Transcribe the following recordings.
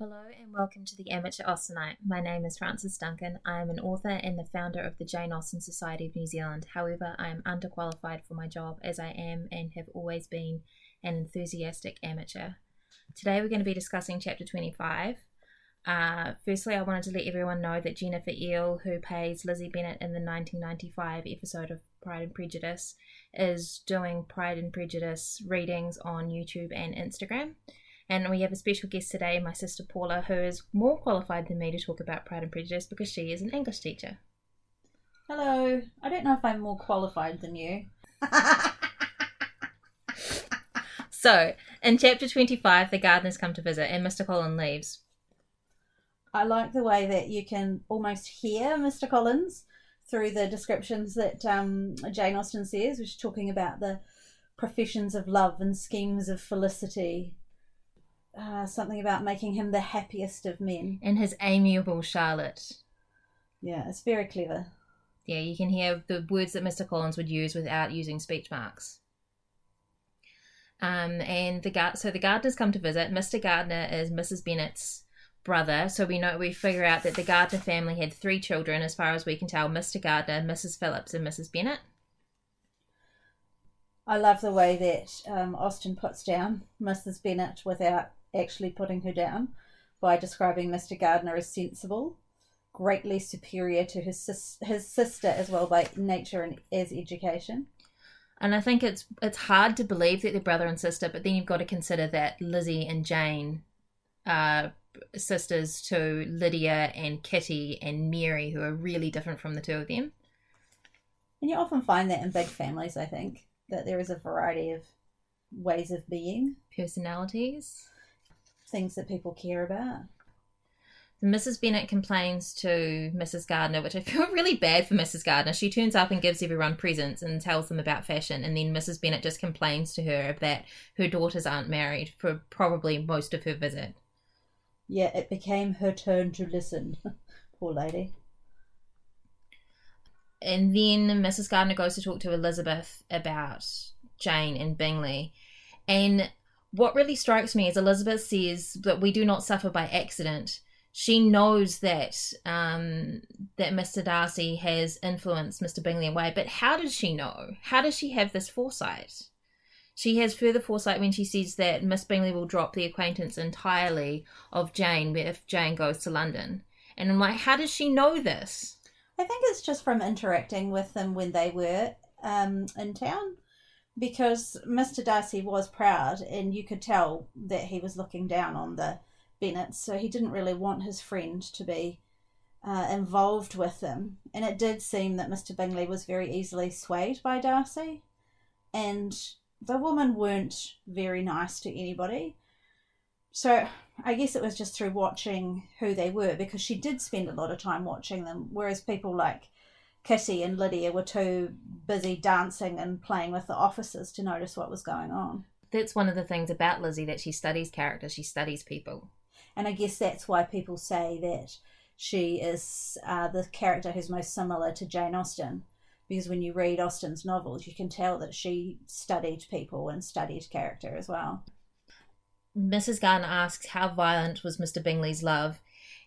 Hello and welcome to the Amateur Austenite. My name is Frances Duncan. I am an author and the founder of the Jane Austen Society of New Zealand. However, I am underqualified for my job as I am and have always been an enthusiastic amateur. Today we're going to be discussing chapter 25. Uh, firstly, I wanted to let everyone know that Jennifer Ehle, who plays Lizzie Bennet in the 1995 episode of Pride and Prejudice, is doing Pride and Prejudice readings on YouTube and Instagram. And we have a special guest today, my sister Paula, who is more qualified than me to talk about Pride and Prejudice because she is an English teacher. Hello. I don't know if I'm more qualified than you. So, in chapter 25, the Gardiners come to visit and Mr. Collins leaves. I like the way that you can almost hear Mr. Collins through the descriptions that um, Jane Austen says, which is talking about the professions of love and schemes of felicity. Uh, something about making him the happiest of men. And his amiable Charlotte. Yeah, it's very clever. Yeah, you can hear the words that Mr. Collins would use without using speech marks. Um, and the guard, so the Gardiners come to visit. Mr. Gardiner is Mrs. Bennet's brother. So we know we figure out that the Gardiner family had three children, as far as we can tell: Mr. Gardiner, Mrs. Phillips, and Mrs. Bennet. I love the way that um, Austen puts down Mrs. Bennet without actually putting her down by describing Mr. Gardiner as sensible, greatly superior to his sis- his sister as well by nature and as education. And I think it's it's hard to believe that they're brother and sister, but then you've got to consider that Lizzie and Jane are sisters to Lydia and Kitty and Mary, who are really different from the two of them. And you often find that in big families, I think, that there is a variety of ways of being, Personalities. Things that people care about. Mrs. Bennet complains to Mrs. Gardiner, which I feel really bad for Mrs. Gardiner. She turns up and gives everyone presents and tells them about fashion, and then Mrs. Bennet just complains to her that her daughters aren't married for probably most of her visit. Yeah, it became her turn to listen. Poor lady. And then Mrs. Gardiner goes to talk to Elizabeth about Jane and Bingley. And what really strikes me is Elizabeth says that we do not suffer by accident. She knows that um, that Mr. Darcy has influenced Mr. Bingley away, but how does she know? How does she have this foresight? She has further foresight when she says that Miss Bingley will drop the acquaintance entirely of Jane if Jane goes to London. And I'm like, how does she know this? I think it's just from interacting with them when they were um, in town because Mr. Darcy was proud and you could tell that he was looking down on the Bennets, so he didn't really want his friend to be uh, involved with them. And it did seem that Mr. Bingley was very easily swayed by Darcy, and the women weren't very nice to anybody. So I guess it was just through watching who they were because she did spend a lot of time watching them, whereas people like Kitty and Lydia were too busy dancing and playing with the officers to notice what was going on. That's one of the things about Lizzie that she studies characters, she studies people. And I guess that's why people say that she is uh, the character who's most similar to Jane Austen. Because when you read Austen's novels, you can tell that she studied people and studied character as well. Mrs. Gardiner asks how violent was Mr. Bingley's love,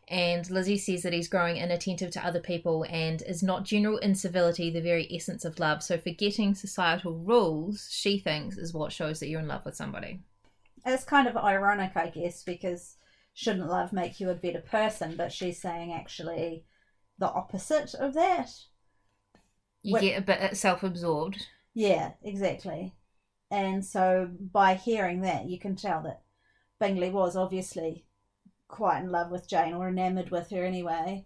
and Lizzie says that he's growing inattentive to other people and is not general incivility the very essence of love. So forgetting societal rules, she thinks, is what shows that you're in love with somebody. It's kind of ironic, I guess, because shouldn't love make you a better person? But she's saying actually the opposite of that. You get a bit self-absorbed. Yeah, exactly. And so by hearing that, you can tell that Bingley was obviously quite in love with Jane or enamored with her anyway.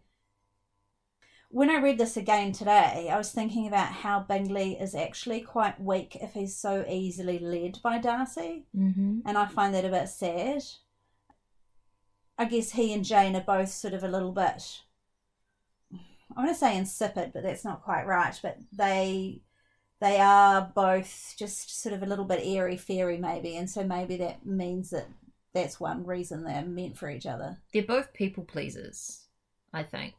When I read this again today, I was thinking about how Bingley is actually quite weak if he's so easily led by Darcy, Mm-hmm. and I find that a bit sad. I guess he and Jane are both sort of a little bit, I want to say insipid, but that's not quite right, but they they are both just sort of a little bit airy fairy maybe and so maybe that means that that's one reason they're meant for each other They're both people pleasers, I think.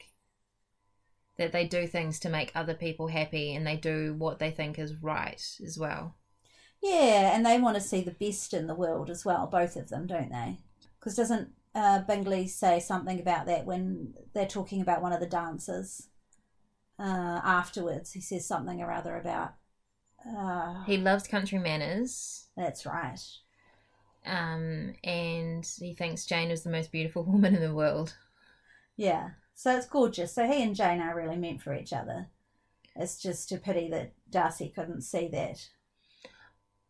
That they do things to make other people happy and they do what they think is right as well. yeah and they want to see the best in the world as well both of them don't they because doesn't uh, Bingley say something about that when they're talking about one of the dancers. Uh, afterwards, he says something or other about. Uh, He loves country manners, that's right. Um, and he thinks Jane is the most beautiful woman in the world. Yeah. So it's gorgeous. So he and Jane are really meant for each other. It's just a pity that Darcy couldn't see that.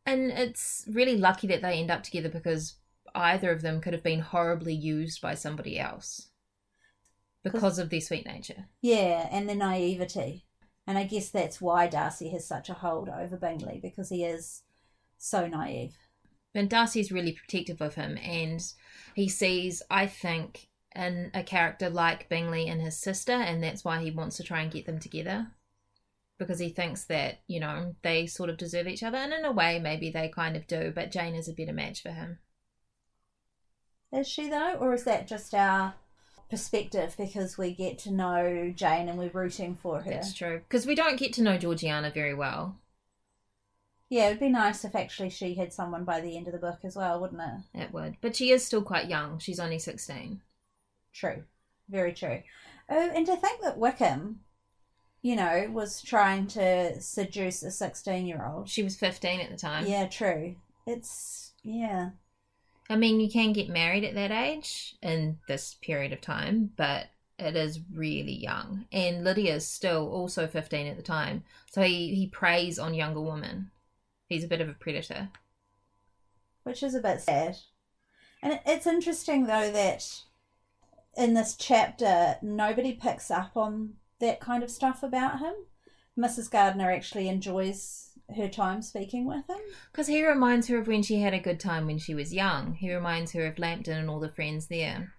And it's really lucky that they end up together because either of them could have been horribly used by somebody else because of their sweet nature. Yeah, and their naivety. And I guess that's why Darcy has such a hold over Bingley because he is so naive. And Darcy's really protective of him, and he sees, I think, in a character like Bingley and his sister, and that's why he wants to try and get them together. Because he thinks that, you know, they sort of deserve each other, and in a way, maybe they kind of do, but Jane is a better match for him. Is she though, or is that just our perspective because we get to know Jane and we're rooting for her? That's true. Because we don't get to know Georgiana very well. Yeah, it'd be nice if actually she had someone by the end of the book as well, wouldn't it? It would. But she is still quite young. She's only 16. True. Very true. Oh, and to think that Wickham, you know, was trying to seduce a 16 year old. She was 15 at the time. Yeah, true. It's, yeah. I mean, you can get married at that age in this period of time, but it is really young. And Lydia's still also 15 at the time. So he, he preys on younger women. He's a bit of a predator. Which is a bit sad. And it's interesting, though, that in this chapter, nobody picks up on that kind of stuff about him. Mrs. Gardiner actually enjoys her time speaking with him. Because he reminds her of when she had a good time when she was young. He reminds her of Lambton and all the friends there.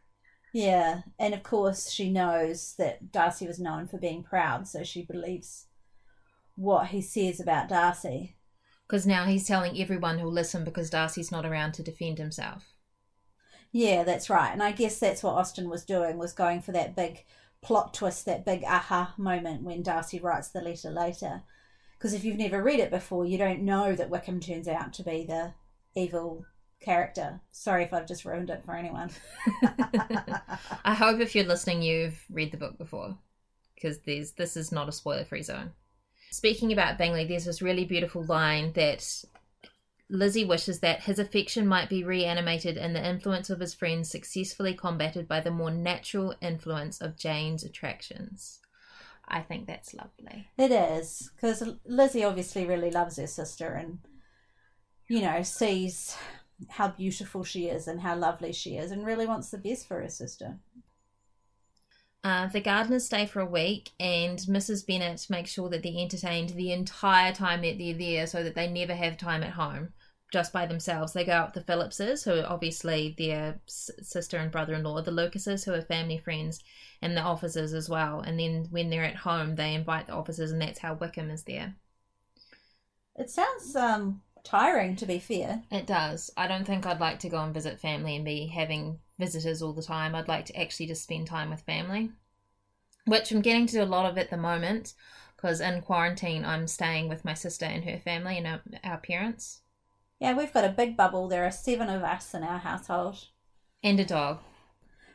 Yeah, and of course she knows that Darcy was known for being proud, so she believes what he says about Darcy. Because now he's telling everyone who'll listen because Darcy's not around to defend himself. Yeah, that's right. And I guess that's what Austen was doing, was going for that big plot twist, that big aha moment when Darcy writes the letter later. Because if you've never read it before, you don't know that Wickham turns out to be the evil character. Sorry if I've just ruined it for anyone. I hope if you're listening, you've read the book before, because there's this is not a spoiler-free zone. Speaking about Bingley, there's this really beautiful line that Lizzie wishes that his affection might be reanimated and the influence of his friends successfully combated by the more natural influence of Jane's attractions. I think that's lovely. It is, because Lizzie obviously really loves her sister and, you know, sees how beautiful she is and how lovely she is and really wants the best for her sister. Uh, the Gardiners stay for a week, and Mrs. Bennet makes sure that they're entertained the entire time that they're there so that they never have time at home just by themselves. They go with the Phillipses, who are obviously their s- sister and brother in law, the Lucases, who are family friends, and the officers as well. And then when they're at home, they invite the officers, and that's how Wickham is there. It sounds um, tiring, to be fair. It does. I don't think I'd like to go and visit family and be having visitors all the time. I'd like to actually just spend time with family, which I'm getting to do a lot of at the moment because in quarantine I'm staying with my sister and her family and our, our parents Yeah, we've got a big bubble. There are seven of us in our household. and a dog.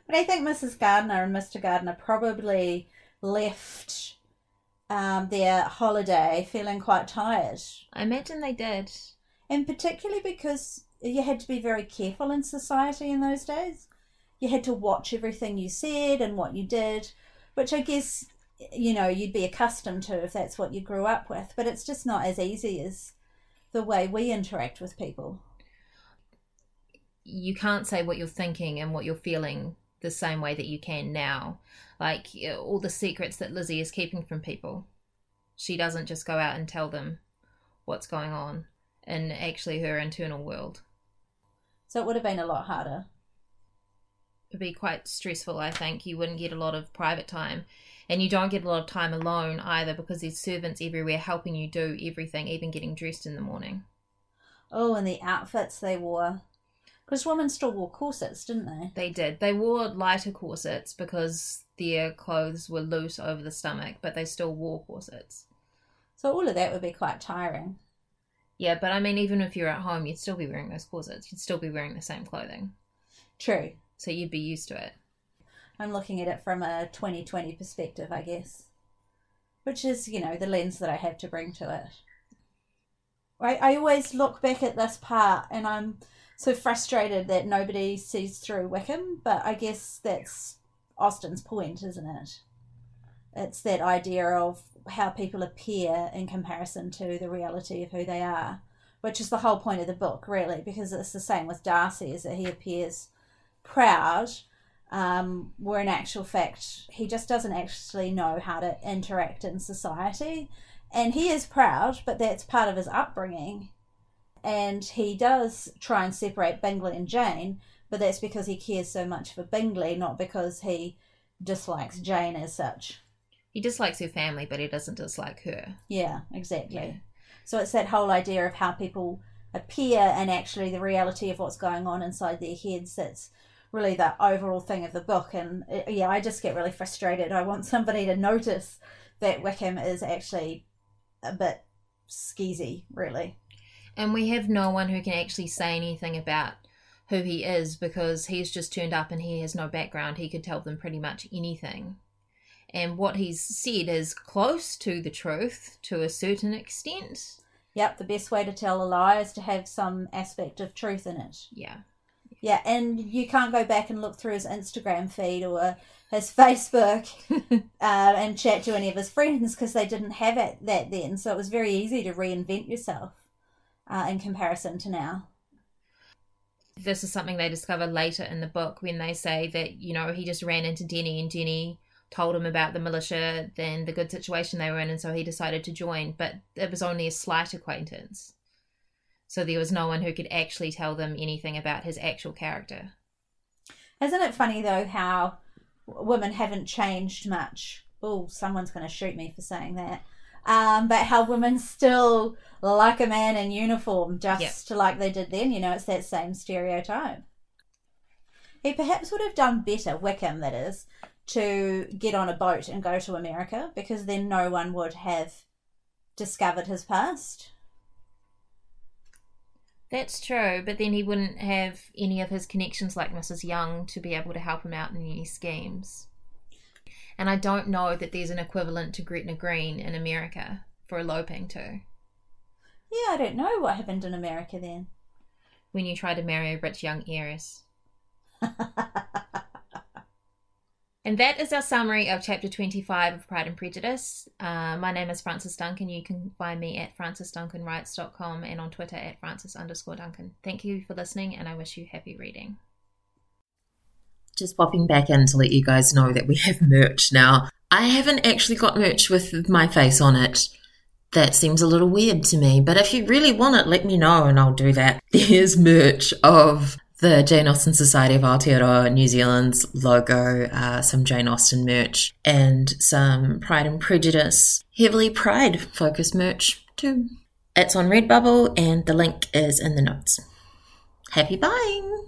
But I think Mrs. Gardiner and Mr. Gardiner probably left um, their holiday feeling quite tired. I imagine they did. And particularly because you had to be very careful in society in those days. You had to watch everything you said and what you did, which I guess, you know, you'd be accustomed to if that's what you grew up with. But it's just not as easy as the way we interact with people. You can't say what you're thinking and what you're feeling the same way that you can now. Like all the secrets that Lizzie is keeping from people. She doesn't just go out and tell them what's going on in actually her internal world. So it would have been a lot harder. It'd be quite stressful, I think. You wouldn't get a lot of private time. And you don't get a lot of time alone either because there's servants everywhere helping you do everything, even getting dressed in the morning. Oh, and the outfits they wore. Because women still wore corsets, didn't they? They did. They wore lighter corsets because their uh, clothes were loose over the stomach, but they still wore corsets. So all of that would be quite tiring. Yeah, but I mean, even if you're at home, you'd still be wearing those corsets. You'd still be wearing the same clothing. True. So you'd be used to it. I'm looking at it from a 2020 perspective, I guess, which is, you know, the lens that I have to bring to it. I, I always look back at this part and I'm so frustrated that nobody sees through Wickham, but I guess that's Austen's point, isn't it? It's that idea of how people appear in comparison to the reality of who they are, which is the whole point of the book, really, because it's the same with Darcy, is that he appears proud, um, where in actual fact he just doesn't actually know how to interact in society. And he is proud, but that's part of his upbringing. And he does try and separate Bingley and Jane, but that's because he cares so much for Bingley, not because he dislikes Jane as such. He dislikes her family, but he doesn't dislike her. Yeah, exactly. Yeah. So it's that whole idea of how people appear and actually the reality of what's going on inside their heads that's really the overall thing of the book. And uh, yeah, I just get really frustrated. I want somebody to notice that Wickham is actually a bit skeezy, really. And we have no one who can actually say anything about who he is because he's just turned up and he has no background. He could tell them pretty much anything and what he's said is close to the truth to a certain extent. Yep, the best way to tell a lie is to have some aspect of truth in it. Yeah. Yeah, and you can't go back and look through his Instagram feed or his Facebook uh, and chat to any of his friends because they didn't have it that then. So it was very easy to reinvent yourself uh, in comparison to now. This is something they discover later in the book when they say that, you know, he just ran into Denny and Denny told him about the militia, then the good situation they were in, and so he decided to join. But it was only a slight acquaintance. So there was no one who could actually tell them anything about his actual character. Isn't it funny though how women haven't changed much? Oh, someone's going to shoot me for saying that. Um, but how women still like a man in uniform just yep. like they did then. You know, it's that same stereotype. He perhaps would have done better, Wickham, that is, to get on a boat and go to America because then no one would have discovered his past. That's true, but then he wouldn't have any of his connections like Mrs. Younge to be able to help him out in any schemes. And I don't know that there's an equivalent to Gretna Green in America for eloping to. Yeah, I don't know what happened in America then. When you try to marry a rich young heiress. And that is our summary of chapter 25 of Pride and Prejudice. Uh, my name is Frances Duncan. You can find me at francesduncanwrites.com and on Twitter at frances underscore Duncan. Thank you for listening, and I wish you happy reading. Just popping back in to let you guys know that we have merch now. I haven't actually got merch with my face on it. That seems a little weird to me, but if you really want it, let me know and I'll do that. There's merch of the Jane Austen Society of Aotearoa New Zealand's logo, uh, some Jane Austen merch, and some Pride and Prejudice, heavily Pride focused merch too. It's on Redbubble, and the link is in the notes. Happy buying!